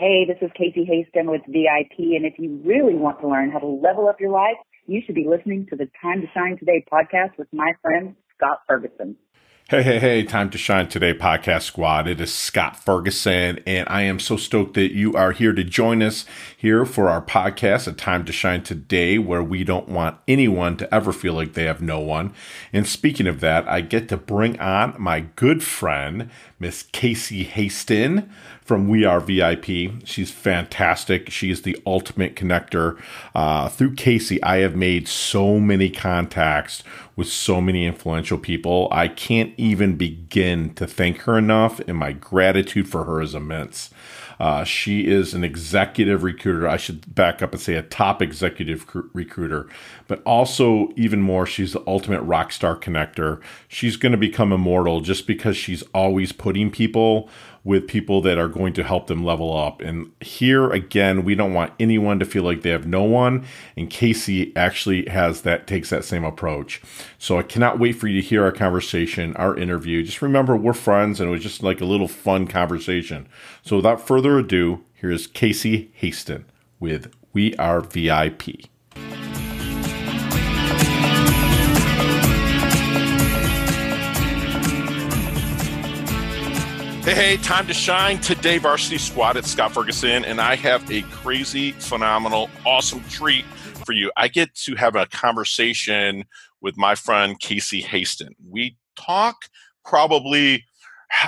Hey, this is Casey Haston with VIP, and if you really want to learn how to level up your life, you should be listening to the Time to Shine Today podcast with my friend Scott Ferguson. Hey, hey, hey, Time to Shine Today podcast squad. It is Scott Ferguson, and I am so stoked that you are here to join us here for our podcast, A Time to Shine Today, where we don't want anyone to ever feel like they have no one. And speaking of that, I get to bring on my good friend, Miss Casey Haston from We Are VIP. She's fantastic. She is the ultimate connector. Uh, through Casey, I have made so many contacts with so many influential people. I can't even begin to thank her enough, and my gratitude for her is immense. Uh, she is an executive recruiter. I should back up and say a top executive cr- recruiter, but also even more, she's the ultimate rock star connector. She's going to become immortal just because she's always putting people with people that are going to help them level up. And here again, we don't want anyone to feel like they have no one. And Casey actually has that, takes that same approach. So I cannot wait for you to hear our conversation, our interview. Just remember, we're friends and it was just like a little fun conversation. So without further ado, here's Casey Haston with We Are VIP. Hey, hey, time to shine today, Varsity Squad. It's Scott Ferguson, and I have a crazy, phenomenal, awesome treat for you. I get to have a conversation with my friend Casey Haston. We talk probably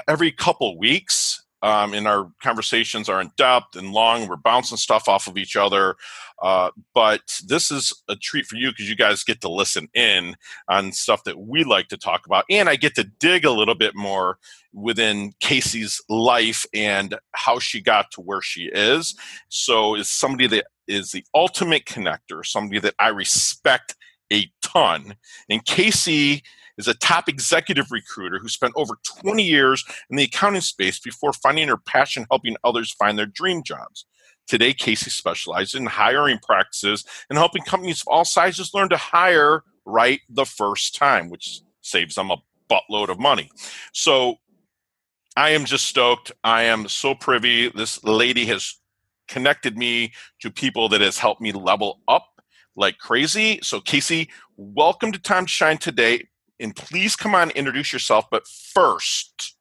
every couple weeks um, and our conversations are in depth and long. We're bouncing stuff off of each other. Uh, but this is a treat for you because you guys get to listen in on stuff that we like to talk about. And I get to dig a little bit more within Casey's life and how she got to where she is. So, is somebody that is the ultimate connector, somebody that I respect a ton. And Casey is a top executive recruiter who spent over 20 years in the accounting space before finding her passion helping others find their dream jobs. Today, Casey specializes in hiring practices and helping companies of all sizes learn to hire right the first time, which saves them a buttload of money. So I am just stoked. I am so privy. This lady has connected me to people that has helped me level up like crazy. So, Casey, welcome to Time to Shine today and please come on introduce yourself. But first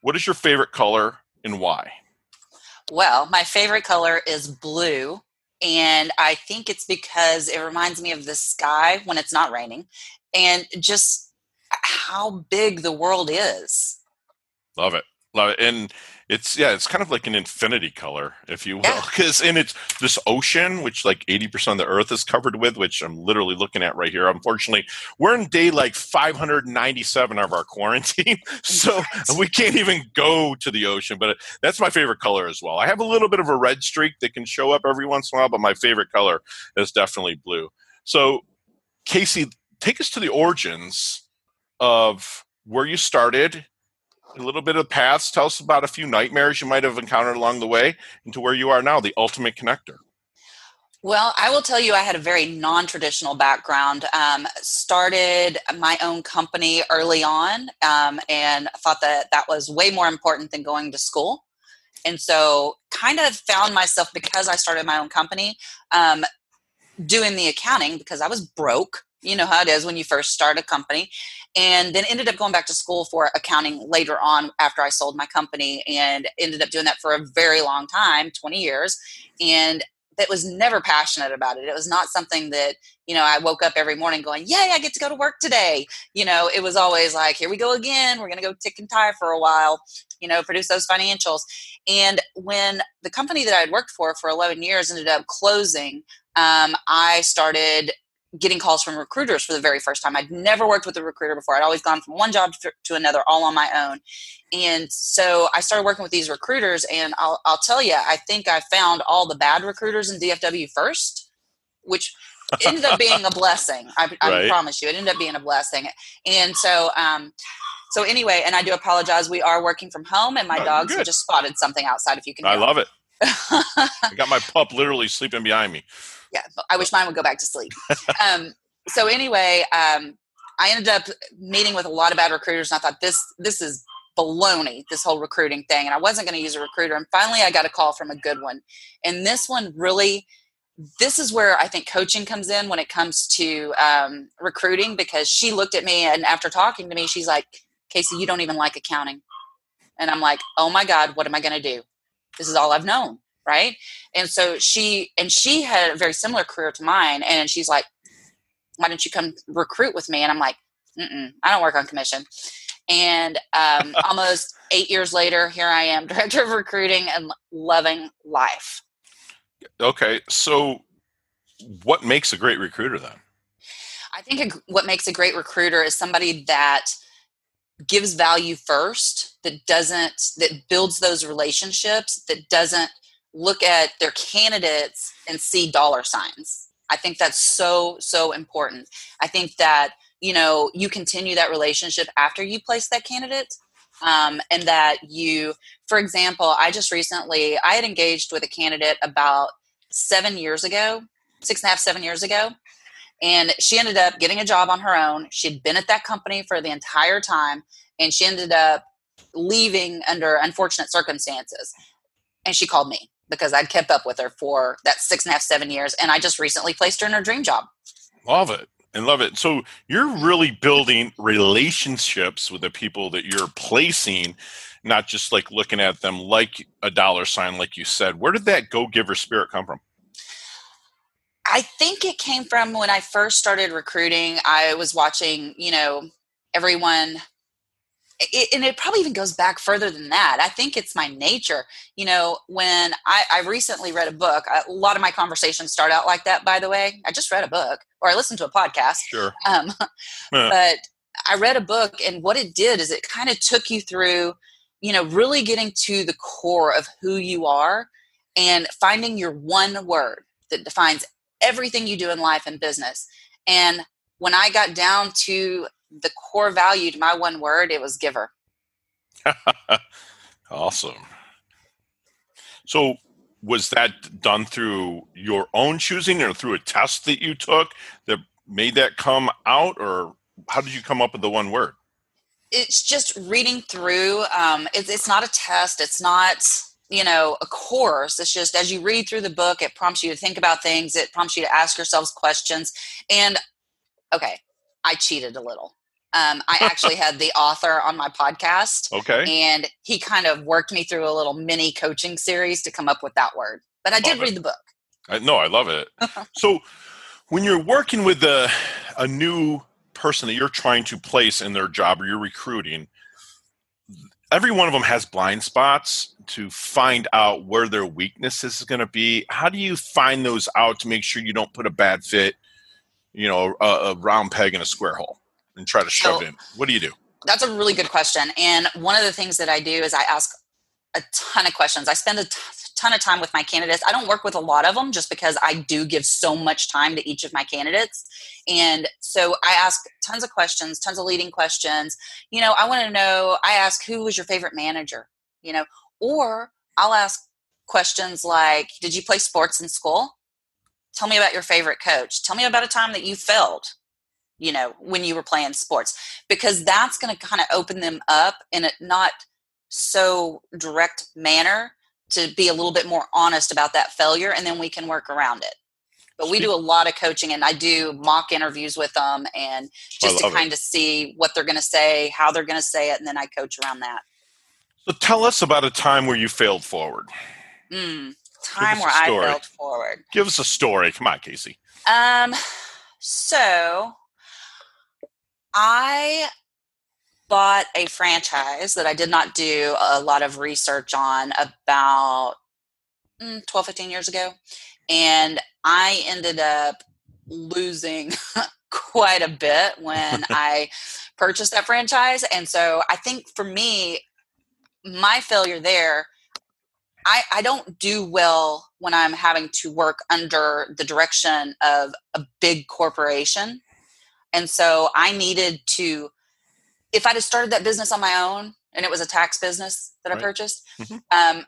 what is your favorite color and why? Well my favorite color is blue and i think it's because it reminds me of the sky when it's not raining and just how big the world is. Love it. Love it. And it's yeah, it's kind of like an infinity color, if you will, because yeah. and it's this ocean, which like eighty percent of the Earth is covered with, which I'm literally looking at right here. Unfortunately, we're in day like 597 of our quarantine, so we can't even go to the ocean. But that's my favorite color as well. I have a little bit of a red streak that can show up every once in a while, but my favorite color is definitely blue. So, Casey, take us to the origins of where you started a little bit of paths. Tell us about a few nightmares you might have encountered along the way into where you are now, the ultimate connector. Well, I will tell you, I had a very non traditional background. Um, started my own company early on um, and thought that that was way more important than going to school. And so, kind of found myself because I started my own company um, doing the accounting because I was broke you know how it is when you first start a company and then ended up going back to school for accounting later on after i sold my company and ended up doing that for a very long time 20 years and that was never passionate about it. It was not something that you know i woke up every morning going yay i get to go to work today. You know it was always like here we go again. We're going to go tick and tie for a while you know produce those financials. And when the company that i had worked for for 11 years ended up closing um, i started getting calls from recruiters for the very first time. I'd never worked with a recruiter before. I'd always gone from one job to another all on my own. And so I started working with these recruiters, and I'll, I'll tell you, I think I found all the bad recruiters in DFW first, which ended up being a blessing. I, I right. promise you, it ended up being a blessing. And so, um, so anyway, and I do apologize. We are working from home, and my dogs have just spotted something outside. If you can, I love it. I got my pup literally sleeping behind me yeah, I wish mine would go back to sleep. um, so anyway, um, I ended up meeting with a lot of bad recruiters, and I thought this this is baloney, this whole recruiting thing. And I wasn't going to use a recruiter. And finally, I got a call from a good one. And this one really, this is where I think coaching comes in when it comes to um, recruiting because she looked at me and after talking to me, she's like, Casey, you don't even like accounting. And I'm like, oh my God, what am I going to do? This is all I've known. Right. And so she, and she had a very similar career to mine. And she's like, why don't you come recruit with me? And I'm like, I don't work on commission. And um, almost eight years later, here I am, director of recruiting and loving life. Okay. So, what makes a great recruiter then? I think a, what makes a great recruiter is somebody that gives value first, that doesn't, that builds those relationships, that doesn't look at their candidates and see dollar signs. I think that's so, so important. I think that you know you continue that relationship after you place that candidate um, and that you for example i just recently i had engaged with a candidate about seven years ago six and a half seven years ago and she ended up getting a job on her own she'd been at that company for the entire time and she ended up leaving under unfortunate circumstances and she called me because i'd kept up with her for that six and a half seven years and i just recently placed her in her dream job love it and love it. So you're really building relationships with the people that you're placing, not just like looking at them like a dollar sign, like you said. Where did that go giver spirit come from? I think it came from when I first started recruiting. I was watching, you know, everyone it, and it probably even goes back further than that. I think it's my nature. You know, when I, I, recently read a book, a lot of my conversations start out like that, by the way. I just read a book or I listened to a podcast. Sure. Um, yeah. But I read a book, and what it did is it kind of took you through, you know, really getting to the core of who you are and finding your one word that defines everything you do in life and business. And when I got down to the core value to my one word, it was giver. awesome. So, was that done through your own choosing or through a test that you took that made that come out, or how did you come up with the one word? It's just reading through. Um, it, it's not a test. It's not you know a course it's just as you read through the book it prompts you to think about things it prompts you to ask yourselves questions and okay i cheated a little um, I actually had the author on my podcast. Okay. And he kind of worked me through a little mini coaching series to come up with that word. But I love did read the book. I, no, I love it. so when you're working with a, a new person that you're trying to place in their job or you're recruiting, every one of them has blind spots to find out where their weaknesses is going to be. How do you find those out to make sure you don't put a bad fit, you know, a, a round peg in a square hole? and try to shove so, it in? What do you do? That's a really good question. And one of the things that I do is I ask a ton of questions. I spend a t- ton of time with my candidates. I don't work with a lot of them just because I do give so much time to each of my candidates. And so I ask tons of questions, tons of leading questions. You know, I want to know, I ask who was your favorite manager, you know, or I'll ask questions like, did you play sports in school? Tell me about your favorite coach. Tell me about a time that you failed you know when you were playing sports because that's going to kind of open them up in a not so direct manner to be a little bit more honest about that failure and then we can work around it. But we do a lot of coaching and i do mock interviews with them and just to kind it. of see what they're going to say how they're going to say it and then i coach around that. So tell us about a time where you failed forward. Mm, time where i failed forward give us a story come on casey um so I bought a franchise that I did not do a lot of research on about mm, 12, 15 years ago. And I ended up losing quite a bit when I purchased that franchise. And so I think for me, my failure there, I, I don't do well when I'm having to work under the direction of a big corporation. And so I needed to, if I'd have started that business on my own and it was a tax business that right. I purchased, mm-hmm. um,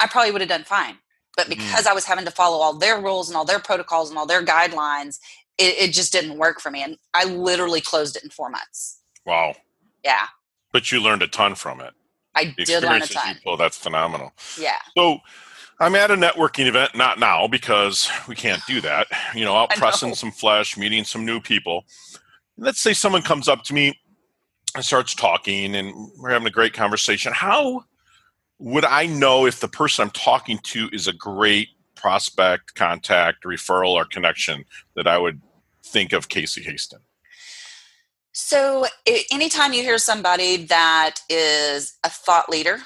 I probably would have done fine. But because mm. I was having to follow all their rules and all their protocols and all their guidelines, it, it just didn't work for me. And I literally closed it in four months. Wow. Yeah. But you learned a ton from it. I The did learn a ton. You that's phenomenal. Yeah. So I'm at a networking event, not now because we can't do that. You know, out pressing some flesh, meeting some new people. Let's say someone comes up to me and starts talking, and we're having a great conversation. How would I know if the person I'm talking to is a great prospect, contact, referral, or connection that I would think of Casey Haston? So, anytime you hear somebody that is a thought leader,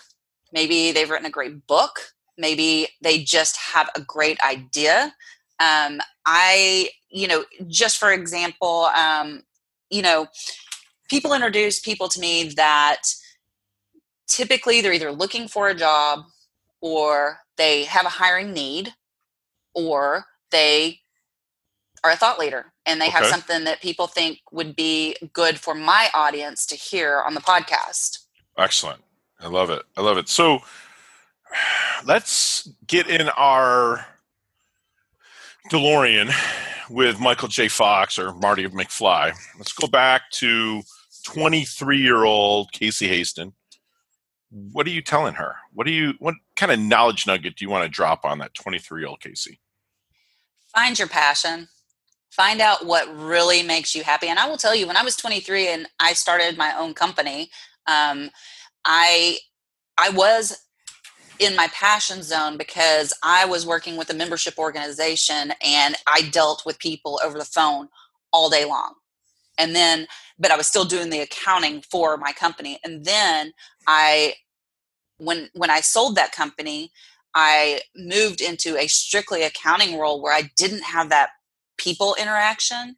maybe they've written a great book, maybe they just have a great idea. Um, I, you know, just for example, um, you know, people introduce people to me that typically they're either looking for a job or they have a hiring need or they are a thought leader and they have something that people think would be good for my audience to hear on the podcast. Excellent. I love it. I love it. So let's get in our DeLorean with Michael J. Fox or Marty McFly. Let's go back to 23 year old Casey Haston. What are you telling her? What do you what kind of knowledge nugget do you want to drop on that 23 year old Casey? Find your passion. Find out what really makes you happy. And I will tell you, when I was 23 and I started my own company, um, I I was in my passion zone because I was working with a membership organization and I dealt with people over the phone all day long. And then, but I was still doing the accounting for my company. And then I, when when I sold that company, I moved into a strictly accounting role where I didn't have that people interaction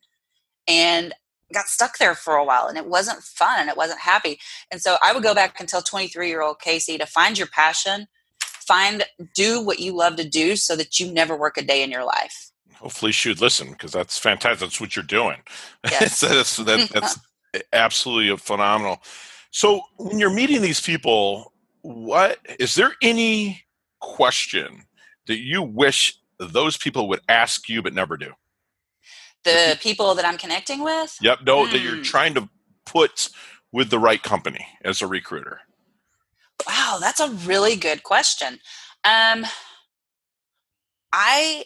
and got stuck there for a while and it wasn't fun and it wasn't happy. And so I would go back and tell 23 year old Casey to find your passion, find, do what you love to do so that you never work a day in your life. Hopefully she would listen because that's fantastic. That's what you're doing. Yes. that's, that, that's absolutely phenomenal. So when you're meeting these people, what is there any question that you wish those people would ask you but never do? The people that I'm connecting with, Yep, no, that you're Hmm. trying to put with the right company as a recruiter. Wow, that's a really good question. Um, I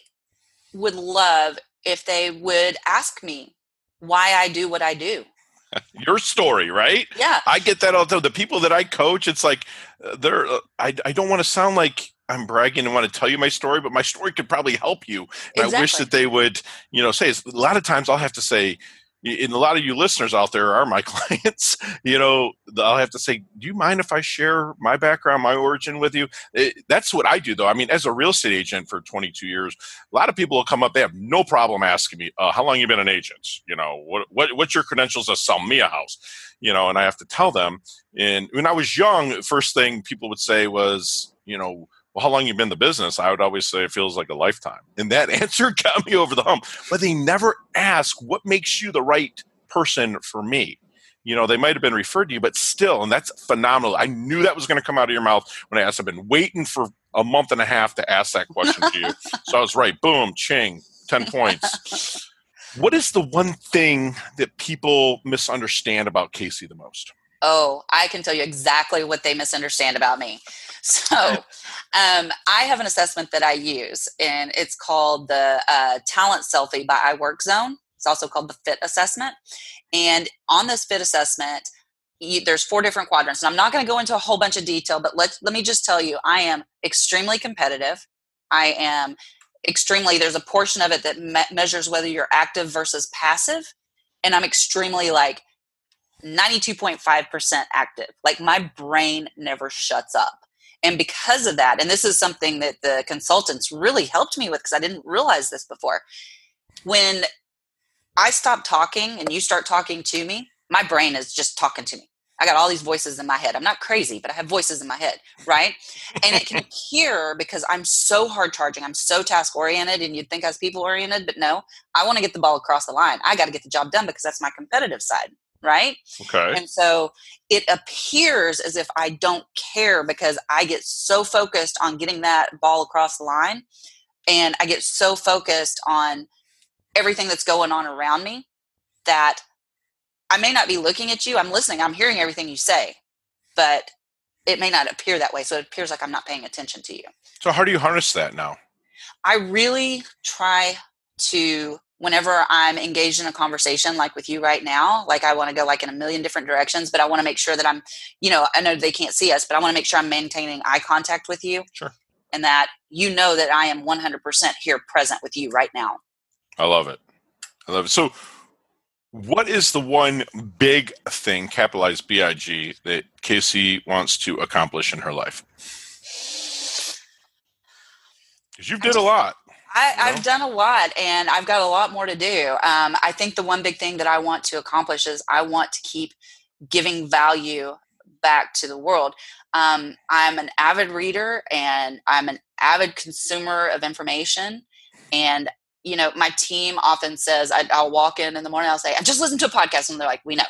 would love if they would ask me why I do what I do. Your story, right? Yeah, I get that all the time. The people that I coach, it's like uh, they're. Uh, I I don't want to sound like I'm bragging and want to tell you my story, but my story could probably help you. And I wish that they would, you know, say. A lot of times, I'll have to say, and a lot of you listeners out there are my clients. You know, I'll have to say, do you mind if I share my background, my origin with you? It, that's what I do, though. I mean, as a real estate agent for 22 years, a lot of people will come up. They have no problem asking me, uh, "How long you been an agent? You know, what, what what's your credentials to sell me a house?" You know, and I have to tell them. And when I was young, first thing people would say was, you know. Well, how long you been in the business? I would always say it feels like a lifetime, and that answer got me over the hump. But they never ask what makes you the right person for me. You know, they might have been referred to you, but still, and that's phenomenal. I knew that was going to come out of your mouth when I asked. I've been waiting for a month and a half to ask that question to you. So I was right. Boom, ching, 10 points. What is the one thing that people misunderstand about Casey the most? Oh, I can tell you exactly what they misunderstand about me. So, um, I have an assessment that I use, and it's called the uh, Talent Selfie by iWorkZone. It's also called the Fit Assessment. And on this Fit Assessment, you, there's four different quadrants. And I'm not going to go into a whole bunch of detail, but let let me just tell you, I am extremely competitive. I am extremely. There's a portion of it that me- measures whether you're active versus passive, and I'm extremely like 92.5% active. Like my brain never shuts up. And because of that, and this is something that the consultants really helped me with because I didn't realize this before. When I stop talking and you start talking to me, my brain is just talking to me. I got all these voices in my head. I'm not crazy, but I have voices in my head, right? And it can hear because I'm so hard charging. I'm so task oriented, and you'd think I was people oriented, but no, I want to get the ball across the line. I got to get the job done because that's my competitive side, right? Okay. And so it appears as if I don't care because I get so focused on getting that ball across the line and I get so focused on everything that's going on around me that I may not be looking at you, I'm listening, I'm hearing everything you say, but it may not appear that way. So it appears like I'm not paying attention to you. So how do you harness that now? I really try to whenever I'm engaged in a conversation like with you right now, like I want to go like in a million different directions, but I want to make sure that I'm, you know, I know they can't see us, but I want to make sure I'm maintaining eye contact with you. Sure. And that you know that I am 100% here present with you right now. I love it. I love it. So what is the one big thing, capitalized BIG, that Casey wants to accomplish in her life? Because you've did a lot. I, have done a lot and I've got a lot more to do. Um, I think the one big thing that I want to accomplish is I want to keep giving value back to the world. Um, I'm an avid reader and I'm an avid consumer of information. And, you know, my team often says, I, will walk in in the morning, I'll say, I just listened to a podcast. And they're like, we know.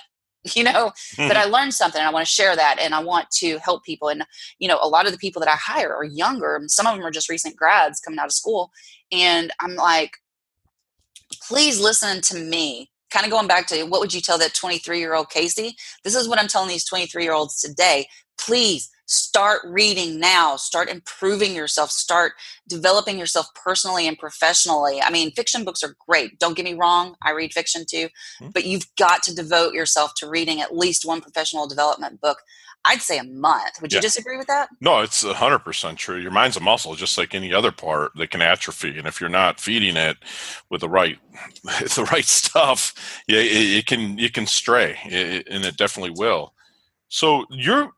you know mm-hmm. but i learned something and i want to share that and i want to help people and you know a lot of the people that i hire are younger and some of them are just recent grads coming out of school and i'm like please listen to me. Kind of going back to what would you tell that 23 year old casey? This is what i'm telling these 23 year olds today. Please start reading now start improving yourself start developing yourself personally and professionally. I mean fiction books are great don't get me wrong i read fiction too mm-hmm. but you've got to devote yourself to reading at least one professional development book i'd say a month. Would you disagree with that? No it's 100% true your mind's a muscle just like any other part that can atrophy and if you're not feeding it with the right the right stuff yeah it, it can it can stray it, and it definitely will. So you're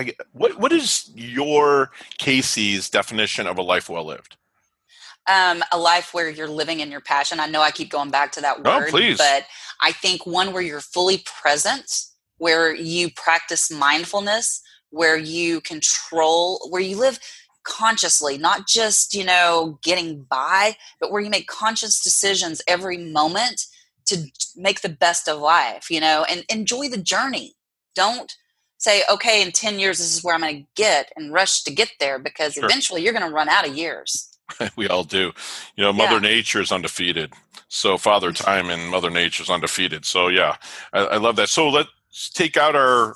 I, what what is your Casey's definition of a life well lived? Um, a life where you're living in your passion. I know I keep going back to that oh, word, oh, but I think one where you're fully present, where you practice mindfulness, where you control, where you live consciously, not just, you know, getting by, but where you make conscious decisions every moment to make the best of life, you know, and enjoy the journey. Don't say, okay, in 10 years, this is where I'm going to get and rush to get there because sure. eventually you're going to run out of years. we all do. You know, Mother yeah. Nature is undefeated. So Father Time and Mother Nature is undefeated. So yeah, I, I love that. So let's take out our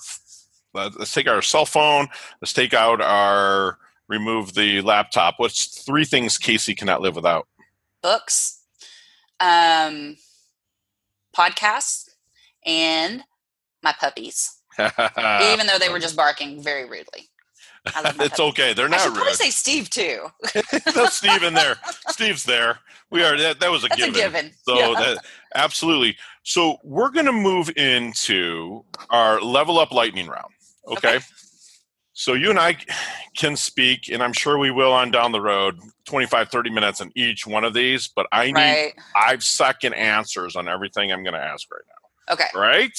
let's take our cell phone. Let's take out our remove the laptop. What's three things Casey cannot live without? Books, um, podcasts, and my puppies. even though they were just barking very rudely. it's okay. They're not I should rude. say Steve too. That's Steve in there. Steve's there. We are. That, that was a That's given. A given. So yeah. that, absolutely. So we're going to move into our level up lightning round. Okay? okay. So you and I can speak, and I'm sure we will on down the road, 25, 30 minutes on each one of these. But I need right. five second answers on everything I'm going to ask right now. Okay. Right.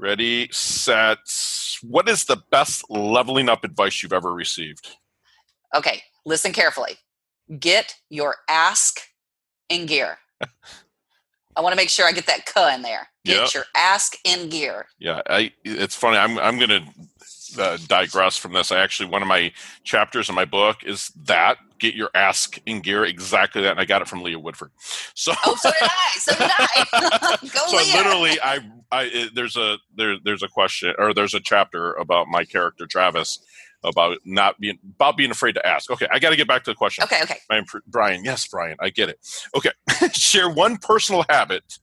Ready, set. What is the best leveling up advice you've ever received? Okay, listen carefully. Get your ask in gear. I want to make sure I get that "k" in there. Get yep. your ask in gear. Yeah, I, it's funny. I'm I'm going to uh, digress from this. I actually one of my chapters in my book is that get your ask in gear exactly that, and I got it from Leah Woodford. So oh, so did I. So did I. Go so Leah. literally, I I it, there's a there there's a question or there's a chapter about my character Travis about not being about being afraid to ask. Okay, I got to get back to the question. Okay, okay. Brian, yes, Brian, I get it. Okay, share one personal habit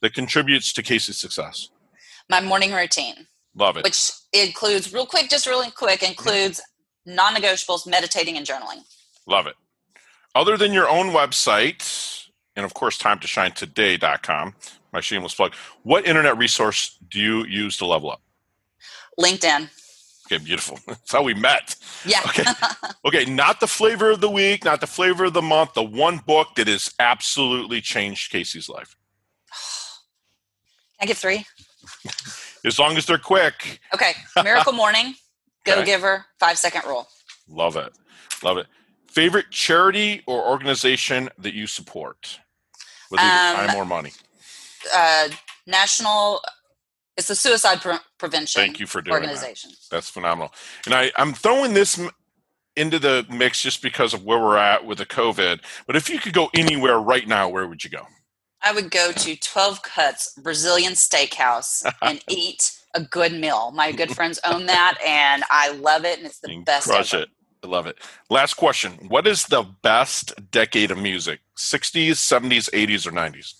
that contributes to Casey's success. My morning routine. Love it. Which includes, real quick, just really quick, includes non negotiables, meditating, and journaling. Love it. Other than your own website, and of course, time to shine today.com, my shameless plug, what internet resource do you use to level up? LinkedIn. Okay, beautiful. That's how we met. Yeah. Okay. okay, not the flavor of the week, not the flavor of the month, the one book that has absolutely changed Casey's life. Can I give three? as long as they're quick. Okay. Miracle Morning, Go okay. Giver, five second rule. Love it. Love it. Favorite charity or organization that you support with either um, time or money? Uh, national. It's the Suicide Pre- Prevention. Thank you for doing organization. That. That's phenomenal. And I, I'm throwing this into the mix just because of where we're at with the COVID. But if you could go anywhere right now, where would you go? I would go to 12 Cuts Brazilian Steakhouse and eat a good meal. My good friends own that, and I love it, and it's the best. Crush ever. it. I love it. Last question. What is the best decade of music? 60s, 70s, 80s, or 90s?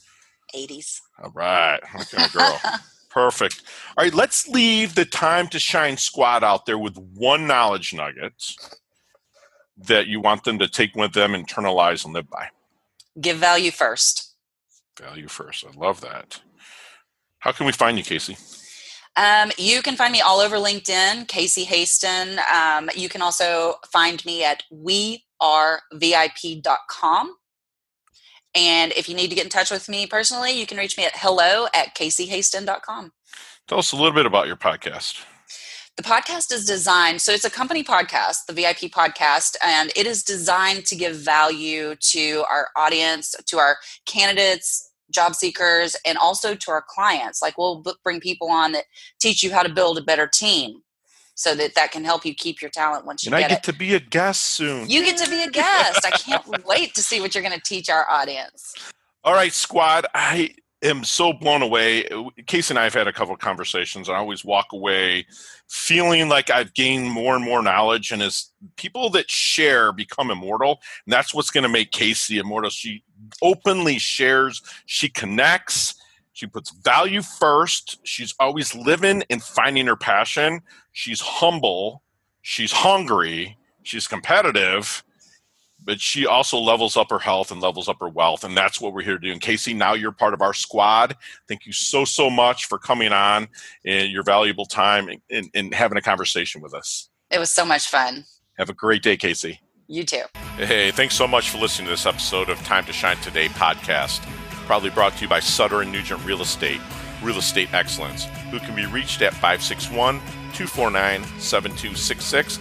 80s. All right. Okay, girl. Perfect. All right, let's leave the time to shine squad out there with one knowledge nugget that you want them to take with them, internalize, and live by. Give value first. Value first. I love that. How can we find you, Casey? Um, you can find me all over LinkedIn, Casey Haston. Um, you can also find me at wearevip.com. And if you need to get in touch with me personally, you can reach me at hello at caseyhaston.com. Tell us a little bit about your podcast. The podcast is designed, so it's a company podcast, the VIP podcast, and it is designed to give value to our audience, to our candidates, job seekers, and also to our clients. Like we'll bring people on that teach you how to build a better team so that that can help you keep your talent once you get. and get I get it. to be a guest soon. You get to be a guest. I can't wait to see what you're going to teach our audience. All right, squad. I am so blown away. Casey and I have had a couple of conversations. I always walk away feeling like I've gained more and more knowledge. And as people that share become immortal, and that's what's going to make Casey immortal. She openly shares, she connects, she puts value first. She's always living and finding her passion. She's humble, she's hungry, she's competitive but she also levels up her health and levels up her wealth and that's what we're here to do. And casey now you're part of our squad. Thank you so so much for coming on and your valuable time and, and, and having a conversation with us. It was so much fun. have a great day casey. You too. hey thanks so much for listening to this episode of time to shine today podcast proudly brought to you by sutter and nugent real estate real estate excellence who can be reached at 561 249 7266